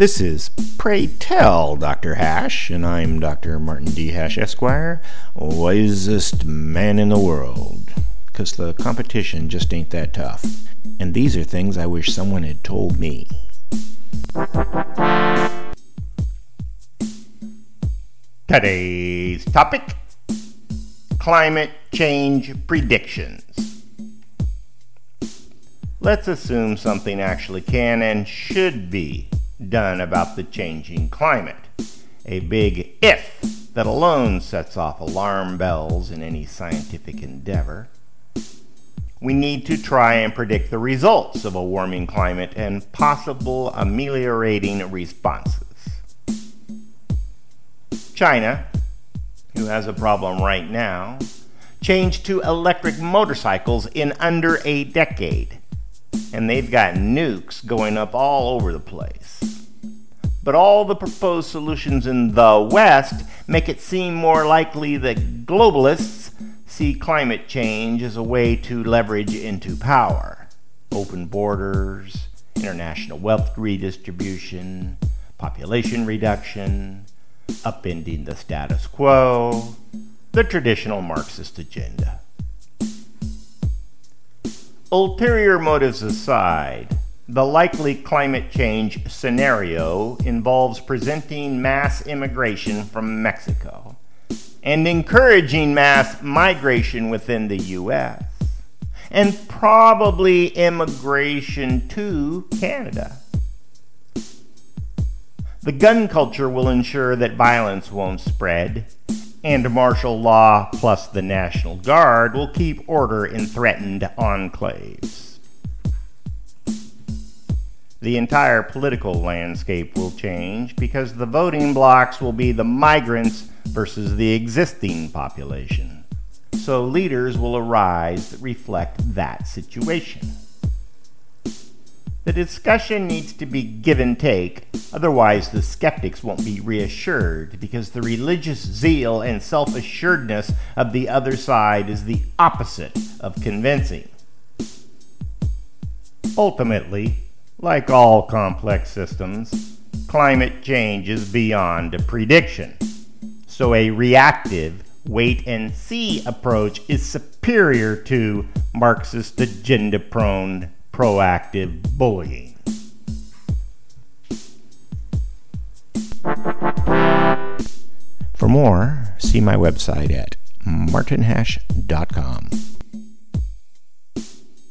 This is Pray Tell Dr. Hash, and I'm Dr. Martin D. Hash, Esquire, wisest man in the world. Because the competition just ain't that tough. And these are things I wish someone had told me. Today's topic climate change predictions. Let's assume something actually can and should be done about the changing climate. A big if that alone sets off alarm bells in any scientific endeavor. We need to try and predict the results of a warming climate and possible ameliorating responses. China, who has a problem right now, changed to electric motorcycles in under a decade. And they've got nukes going up all over the place. But all the proposed solutions in the West make it seem more likely that globalists see climate change as a way to leverage into power. Open borders, international wealth redistribution, population reduction, upending the status quo, the traditional Marxist agenda. Ulterior motives aside, the likely climate change scenario involves presenting mass immigration from Mexico and encouraging mass migration within the U.S., and probably immigration to Canada. The gun culture will ensure that violence won't spread, and martial law plus the National Guard will keep order in threatened enclaves. The entire political landscape will change because the voting blocs will be the migrants versus the existing population. So leaders will arise that reflect that situation. The discussion needs to be give and take, otherwise, the skeptics won't be reassured because the religious zeal and self assuredness of the other side is the opposite of convincing. Ultimately, like all complex systems, climate change is beyond a prediction. So, a reactive, wait and see approach is superior to Marxist agenda prone proactive bullying. For more, see my website at martinhash.com.